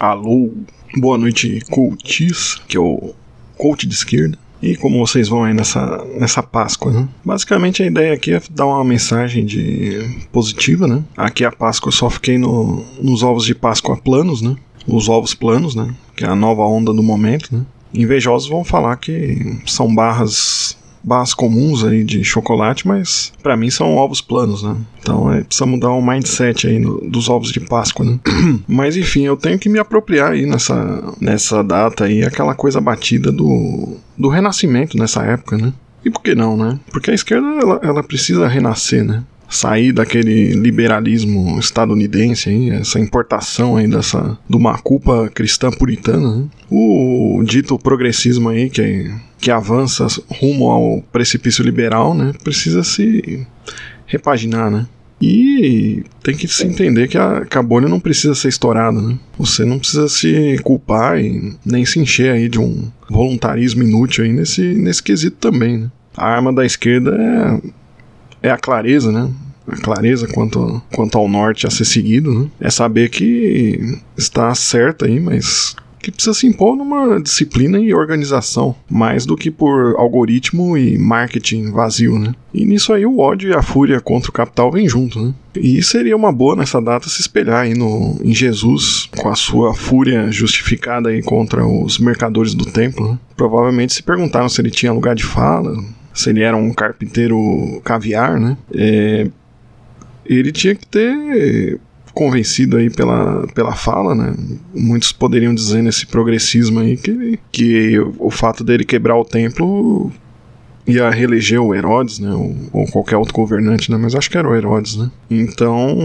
Alô, boa noite, coaches, que é o coach de esquerda. E como vocês vão aí nessa, nessa Páscoa, né? Basicamente a ideia aqui é dar uma mensagem de positiva, né? Aqui a Páscoa eu só fiquei no, nos ovos de Páscoa planos, né? Os ovos planos, né? Que é a nova onda do momento, né? Invejosos vão falar que são barras barras comuns aí de chocolate, mas para mim são ovos planos, né? Então é, precisa mudar o mindset aí no, dos ovos de Páscoa, né? mas enfim, eu tenho que me apropriar aí nessa, nessa data aí, aquela coisa batida do, do renascimento nessa época, né? E por que não, né? Porque a esquerda ela, ela precisa renascer, né? Sair daquele liberalismo estadunidense aí, essa importação aí dessa de uma culpa cristã puritana, né? o dito progressismo aí que que avança rumo ao precipício liberal, né, precisa se repaginar, né? E tem que se entender que a, que a bolha não precisa ser estourada, né? Você não precisa se culpar e nem se encher aí de um voluntarismo inútil aí nesse, nesse quesito também, né? A arma da esquerda é, é a clareza, né? A clareza quanto, quanto ao norte a ser seguido, né? É saber que está certo aí, mas que precisa se impor numa disciplina e organização, mais do que por algoritmo e marketing vazio, né? E nisso aí o ódio e a fúria contra o capital vêm junto, né? E seria uma boa nessa data se espelhar aí no, em Jesus, com a sua fúria justificada aí contra os mercadores do templo, né? Provavelmente se perguntaram se ele tinha lugar de fala, se ele era um carpinteiro caviar, né? É, ele tinha que ter convencido aí pela, pela fala, né? Muitos poderiam dizer nesse progressismo aí que, que o fato dele quebrar o templo ia reeleger o Herodes, né? Ou, ou, qualquer outro governante, né? Mas acho que era o Herodes, né? Então,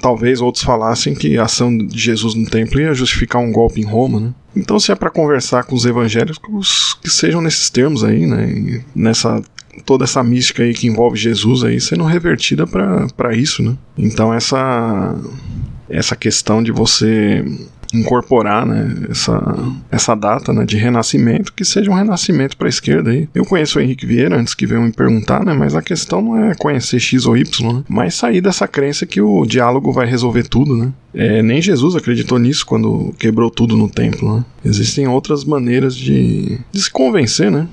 talvez outros falassem que a ação de Jesus no templo ia justificar um golpe em Roma, né? Então, se é para conversar com os evangélicos, que sejam nesses termos aí, né? nessa toda essa mística aí que envolve Jesus aí sendo revertida para isso, né? Então essa essa questão de você incorporar né, essa, essa data né, de renascimento que seja um renascimento para a esquerda aí. Eu conheço o Henrique Vieira antes que veio me perguntar, né, mas a questão não é conhecer X ou Y, né, mas sair dessa crença que o diálogo vai resolver tudo, né. É, nem Jesus acreditou nisso quando quebrou tudo no templo, né. Existem outras maneiras de, de se convencer, né.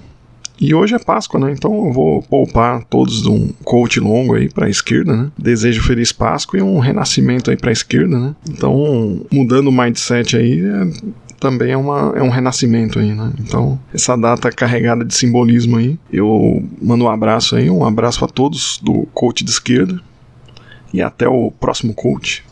E hoje é Páscoa, né? Então eu vou poupar todos de um coach longo aí para a esquerda, né? Desejo feliz Páscoa e um renascimento aí para a esquerda, né? Então, mudando o mindset aí, é, também é, uma, é um renascimento aí, né? Então, essa data carregada de simbolismo aí, eu mando um abraço aí, um abraço a todos do coach de esquerda e até o próximo coach.